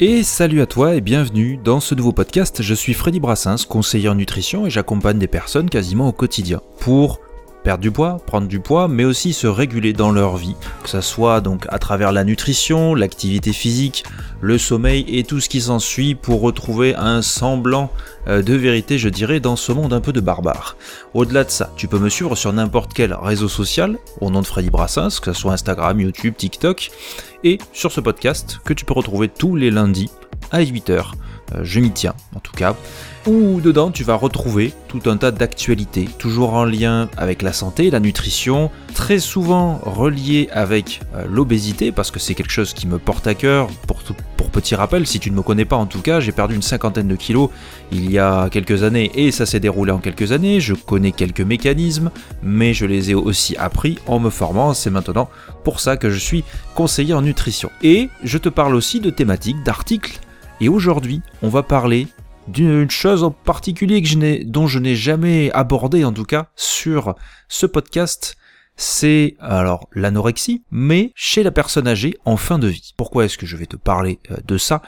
Et salut à toi et bienvenue dans ce nouveau podcast. Je suis Freddy Brassens, conseiller en nutrition et j'accompagne des personnes quasiment au quotidien pour perdre du poids, prendre du poids, mais aussi se réguler dans leur vie, que ce soit donc à travers la nutrition, l'activité physique, le sommeil et tout ce qui s'ensuit pour retrouver un semblant euh, de vérité, je dirais, dans ce monde un peu de barbare. Au-delà de ça, tu peux me suivre sur n'importe quel réseau social au nom de Freddy Brassens, que ce soit Instagram, YouTube, TikTok, et sur ce podcast que tu peux retrouver tous les lundis à 8h. Euh, je m'y tiens, en tout cas où dedans tu vas retrouver tout un tas d'actualités, toujours en lien avec la santé, la nutrition, très souvent relié avec euh, l'obésité, parce que c'est quelque chose qui me porte à cœur. Pour, pour petit rappel, si tu ne me connais pas en tout cas, j'ai perdu une cinquantaine de kilos il y a quelques années et ça s'est déroulé en quelques années. Je connais quelques mécanismes, mais je les ai aussi appris en me formant. C'est maintenant pour ça que je suis conseiller en nutrition. Et je te parle aussi de thématiques, d'articles. Et aujourd'hui, on va parler d'une chose en particulier que je dont je n'ai jamais abordé en tout cas sur ce podcast, c'est alors l'anorexie, mais chez la personne âgée en fin de vie. Pourquoi est-ce que je vais te parler euh, de ça?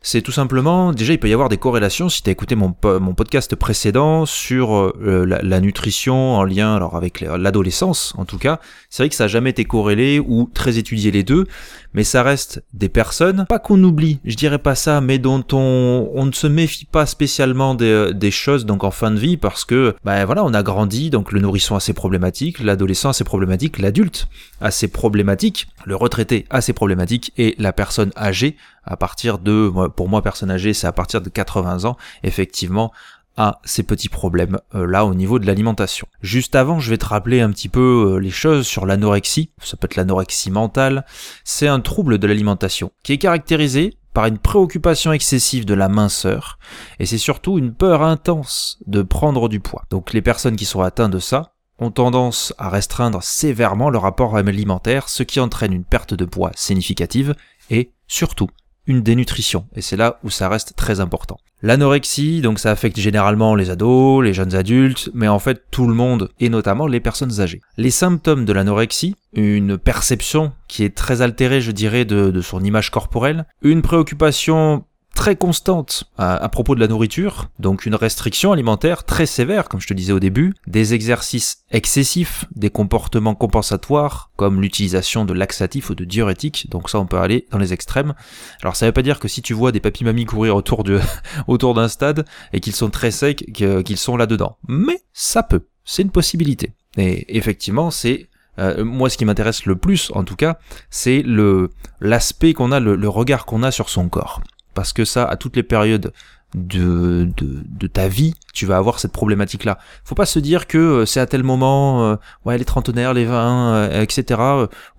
C'est tout simplement, déjà il peut y avoir des corrélations si tu as écouté mon, podcast précédent sur euh, la, nutrition en lien alors avec l'adolescence en tout cas, c'est vrai que ça n'a jamais été corrélé ou très étudié les deux, mais ça reste des personnes, pas qu'on oublie, je dirais pas ça, mais dont on, ne se méfie pas spécialement des, des, choses donc en fin de vie parce que ben voilà on a grandi, donc le nourrisson assez problématique, l'adolescent assez problématique, l'adulte assez problématique, le retraité assez problématique et la personne âgée à partir de, pour moi personne âgée, c'est à partir de 80 ans, effectivement, à ces petits problèmes euh, là au niveau de l'alimentation. Juste avant, je vais te rappeler un petit peu euh, les choses sur l'anorexie. Ça peut être l'anorexie mentale. C'est un trouble de l'alimentation qui est caractérisé par une préoccupation excessive de la minceur et c'est surtout une peur intense de prendre du poids. Donc les personnes qui sont atteintes de ça ont tendance à restreindre sévèrement leur rapport alimentaire, ce qui entraîne une perte de poids significative et surtout une dénutrition, et c'est là où ça reste très important. L'anorexie, donc ça affecte généralement les ados, les jeunes adultes, mais en fait tout le monde, et notamment les personnes âgées. Les symptômes de l'anorexie, une perception qui est très altérée, je dirais, de, de son image corporelle, une préoccupation très constante à, propos de la nourriture, donc une restriction alimentaire très sévère, comme je te disais au début, des exercices excessifs, des comportements compensatoires, comme l'utilisation de laxatifs ou de diurétiques, donc ça on peut aller dans les extrêmes. Alors ça veut pas dire que si tu vois des papis-mamies courir autour de, autour d'un stade et qu'ils sont très secs, qu'ils sont là-dedans. Mais ça peut, c'est une possibilité. Et effectivement, c'est euh, moi, ce qui m'intéresse le plus, en tout cas, c'est le l'aspect qu'on a, le regard qu'on a sur son corps parce que ça, à toutes les périodes de, de, ta vie, tu vas avoir cette problématique-là. Faut pas se dire que euh, c'est à tel moment, euh, ouais, les trentenaires, les vins, euh, etc.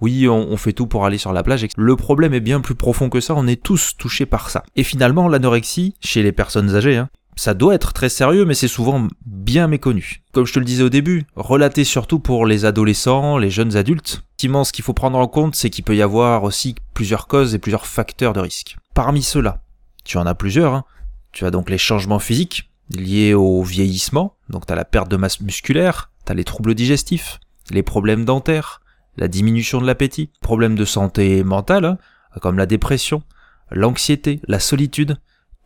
oui, on, fait tout pour aller sur la plage. Le problème est bien plus profond que ça, on est tous touchés par ça. Et finalement, l'anorexie, chez les personnes âgées, hein, ça doit être très sérieux, mais c'est souvent bien méconnu. Comme je te le disais au début, relaté surtout pour les adolescents, les jeunes adultes. Effectivement, ce qu'il faut prendre en compte, c'est qu'il peut y avoir aussi plusieurs causes et plusieurs facteurs de risque. Parmi ceux-là, tu en as plusieurs. Hein. Tu as donc les changements physiques liés au vieillissement, donc tu as la perte de masse musculaire, tu as les troubles digestifs, les problèmes dentaires, la diminution de l'appétit, problèmes de santé mentale, hein, comme la dépression, l'anxiété, la solitude,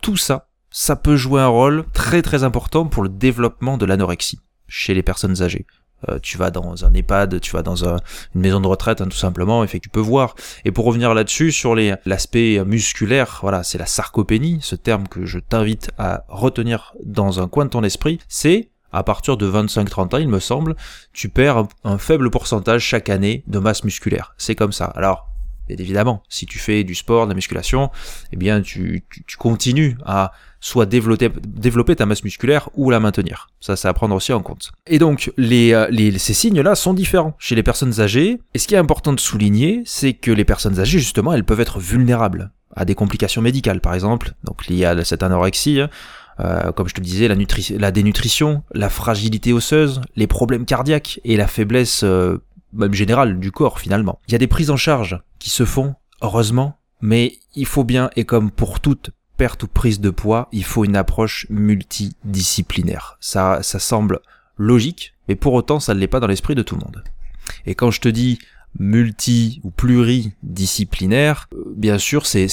tout ça, ça peut jouer un rôle très très important pour le développement de l'anorexie chez les personnes âgées. Euh, tu vas dans un EHPAD, tu vas dans une maison de retraite, hein, tout simplement, et fait tu peux voir. Et pour revenir là-dessus, sur l'aspect musculaire, voilà, c'est la sarcopénie, ce terme que je t'invite à retenir dans un coin de ton esprit, c'est à partir de 25-30 ans, il me semble, tu perds un, faible pourcentage chaque année de masse musculaire. C'est comme ça. Alors, évidemment, si tu fais du sport, de la musculation, eh bien, tu, tu continues à soit développer, développer ta masse musculaire ou la maintenir. Ça, c'est à prendre aussi en compte. Et donc, les, euh, les, ces signes-là sont différents chez les personnes âgées. Et ce qui est important de souligner, c'est que les personnes âgées, justement, elles peuvent être vulnérables à des complications médicales, par exemple, donc liées à cette anorexie, euh, comme je te disais, la, la dénutrition, la fragilité osseuse, les problèmes cardiaques et la faiblesse euh, même générale du corps finalement. Il y a des prises en charge qui se font, heureusement, mais il faut bien, et comme pour toute perte ou prise de poids, il faut une approche multidisciplinaire. Ça, ça semble logique, mais pour autant, ça ne l'est pas dans l'esprit de tout le monde. Et quand je te dis multi ou pluridisciplinaire, euh, bien sûr c'est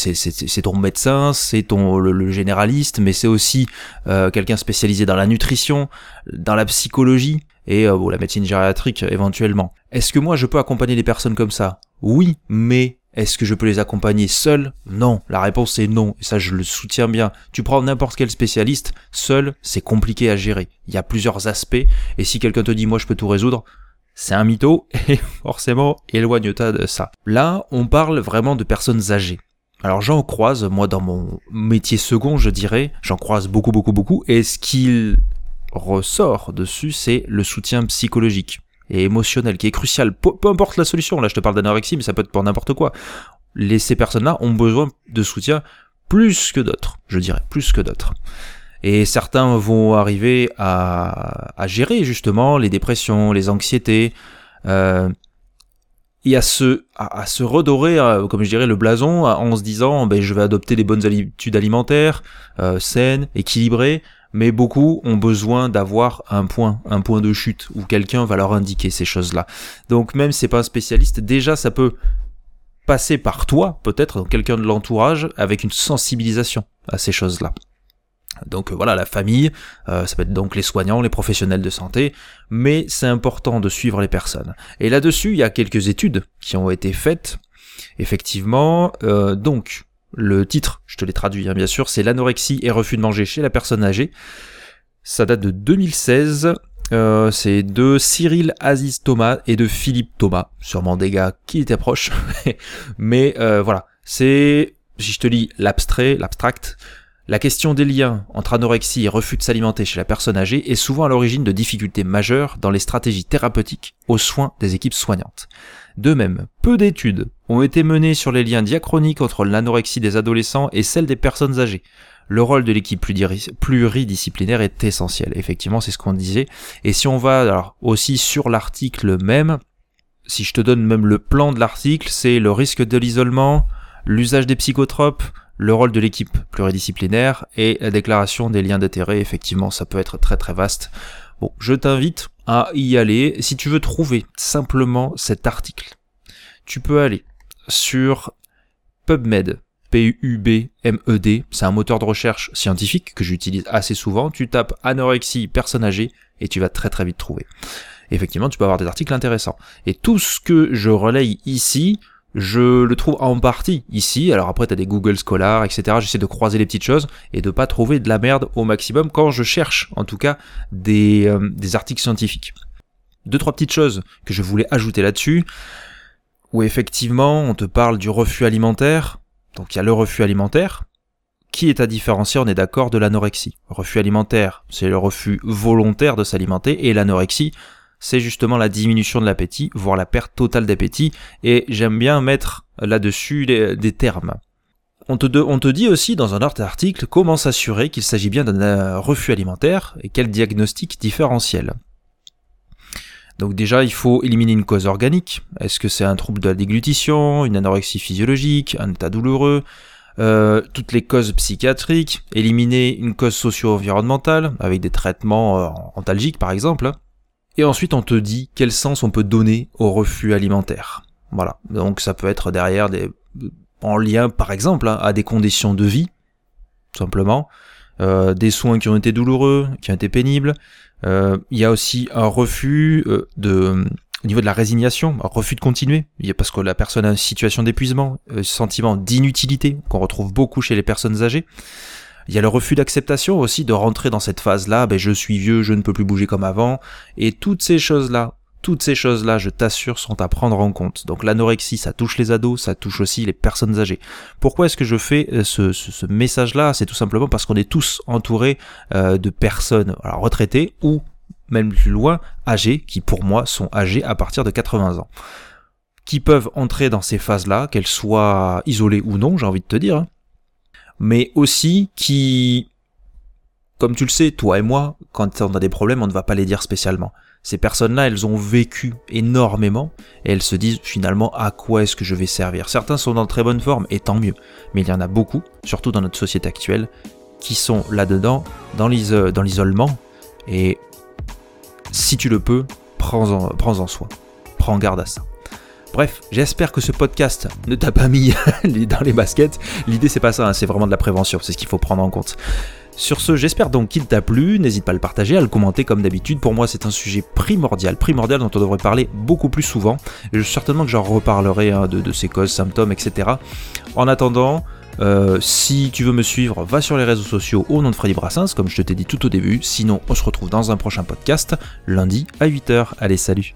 ton médecin, c'est ton le, généraliste, mais c'est aussi euh, quelqu'un spécialisé dans la nutrition, dans la psychologie et euh, la médecine gériatrique éventuellement. Est-ce que moi je peux accompagner des personnes comme ça? Oui, mais est-ce que je peux les accompagner seul? Non. La réponse est non. Et ça, je le soutiens bien. Tu prends n'importe quel spécialiste, seul, c'est compliqué à gérer. Il y a plusieurs aspects. Et si quelqu'un te dit, moi, je peux tout résoudre, c'est un mytho. Et forcément, éloigne-toi de ça. Là, on parle vraiment de personnes âgées. Alors j'en croise, moi dans mon métier second, je dirais, j'en croise beaucoup, beaucoup, beaucoup. Et ce qu'il ressort dessus, c'est le soutien psychologique et émotionnel qui est crucial. Peu, importe la solution, là je te parle d'anorexie, mais ça peut être pour n'importe quoi. Ces personnes-là ont besoin de soutien plus que d'autres, je dirais, plus que d'autres. Et certains vont arriver à, gérer justement les dépressions, les anxiétés, euh, et à se, à, se redorer, euh, comme je dirais, le blason en se disant, ben, je vais adopter des bonnes habitudes alimentaires, euh, saines, équilibrées, mais beaucoup ont besoin d'avoir un point, un point de chute où quelqu'un va leur indiquer ces choses-là. Donc même si c'est pas un spécialiste, déjà ça peut passer par toi, peut-être quelqu'un de l'entourage, avec une sensibilisation à ces choses-là. Donc euh, voilà, la famille, euh, ça peut être donc les soignants, les professionnels de santé, mais c'est important de suivre les personnes. Et là-dessus, il y a quelques études qui ont été faites. Effectivement, euh, donc le titre, je te l'ai traduit hein, bien sûr, c'est l'anorexie et refus de manger chez la personne âgée. Ça date de 2016. Euh, c'est de Cyril Aziz Thomas et de Philippe Thomas, sûrement des gars qui étaient proches. Mais voilà, c'est, si je te lis l'abstrait, l'abstract, la question des liens entre anorexie et refus de s'alimenter chez la personne âgée est souvent à l'origine de difficultés majeures dans les stratégies thérapeutiques aux soins des équipes soignantes. De même, peu d'études ont été menées sur les liens diachroniques entre l'anorexie des adolescents et celle des personnes âgées. Le rôle de l'équipe pluridisciplinaire est essentiel. Effectivement, c'est ce qu'on disait. Et si on va aussi sur l'article même, si je te donne même le plan de l'article, c'est le risque de l'isolement, l'usage des psychotropes, le rôle de l'équipe pluridisciplinaire et la déclaration des liens d'intérêt. Effectivement, ça peut être très très vaste. Bon, je t'invite à y aller. Si tu veux trouver simplement cet article, tu peux aller sur PubMed, P-U-B-M-E-D, c'est un moteur de recherche scientifique que j'utilise assez souvent. Tu tapes anorexie personne âgée et tu vas très très vite trouver. effectivement, tu peux avoir des articles intéressants. Et tout ce que je relaye ici, je le trouve en partie ici. Alors après, t'as des Google Scholar, etc. J'essaie de croiser les petites choses et de pas trouver de la merde au maximum quand je cherche, en tout cas, des, euh, des articles scientifiques. Deux, trois petites choses que je voulais ajouter là-dessus, où effectivement, on te parle du refus alimentaire. Donc il y a le refus alimentaire, qui est à différencier, on est d'accord, de l'anorexie. Refus alimentaire, c'est le refus volontaire de s'alimenter, et l'anorexie, c'est justement la diminution de l'appétit, voire la perte totale d'appétit, et j'aime bien mettre là-dessus des termes. On te, dit aussi dans un autre article comment s'assurer qu'il s'agit bien d'un euh, refus alimentaire et quel diagnostic différentiel. Donc déjà, il faut éliminer une cause organique. Est-ce que c'est un trouble de la déglutition, une anorexie physiologique, un état douloureux? Euh, toutes les causes psychiatriques, éliminer une cause socio-environnementale avec des traitements euh, antalgiques par exemple, et ensuite, on te dit quel sens on peut donner au refus alimentaire. Voilà. Donc, ça peut être derrière des, en lien, par exemple, hein, à des conditions de vie, tout simplement, euh, des soins qui ont été douloureux, qui ont été pénibles. Euh, il y a aussi un refus euh, de, au niveau de la résignation, un refus de continuer, parce que la personne a une situation d'épuisement, un sentiment d'inutilité qu'on retrouve beaucoup chez les personnes âgées. Il y a le refus d'acceptation aussi de rentrer dans cette phase-là, ben je suis vieux, je ne peux plus bouger comme avant, et toutes ces choses-là, toutes ces choses-là, je t'assure, sont à prendre en compte. Donc l'anorexie, ça touche les ados, ça touche aussi les personnes âgées. Pourquoi est-ce que je fais euh, ce, message-là? C'est tout simplement parce qu'on est tous entourés euh, de personnes alors, retraitées ou même plus loin, âgées, qui pour moi sont âgées à partir de 80 ans. Qui peuvent entrer dans ces phases-là, qu'elles soient isolées ou non, j'ai envie de te dire, hein mais aussi qui, comme tu le sais, toi et moi, quand on a des problèmes, on ne va pas les dire spécialement. Ces personnes-là, elles ont vécu énormément et elles se disent finalement à quoi est-ce que je vais servir? Certains sont dans très bonne forme et tant mieux, mais il y en a beaucoup, surtout dans notre société actuelle, qui sont là-dedans, dans l'isolement et si tu le peux, prends-en prends -en soin. Prends garde à ça. Bref, j'espère que ce podcast ne t'a pas mis dans les baskets. L'idée c'est pas ça, hein, c'est vraiment de la prévention, c'est ce qu'il faut prendre en compte. Sur ce, j'espère donc qu'il t'a plu, n'hésite pas à le partager, à le commenter comme d'habitude, pour moi c'est un sujet primordial, primordial dont on devrait parler beaucoup plus souvent, et certainement que j'en reparlerai hein, de, ses causes, symptômes, etc. En attendant, euh, si tu veux me suivre, va sur les réseaux sociaux au nom de Freddy Brassens, comme je te t'ai dit tout au début. Sinon, on se retrouve dans un prochain podcast, lundi à 8h. Allez, salut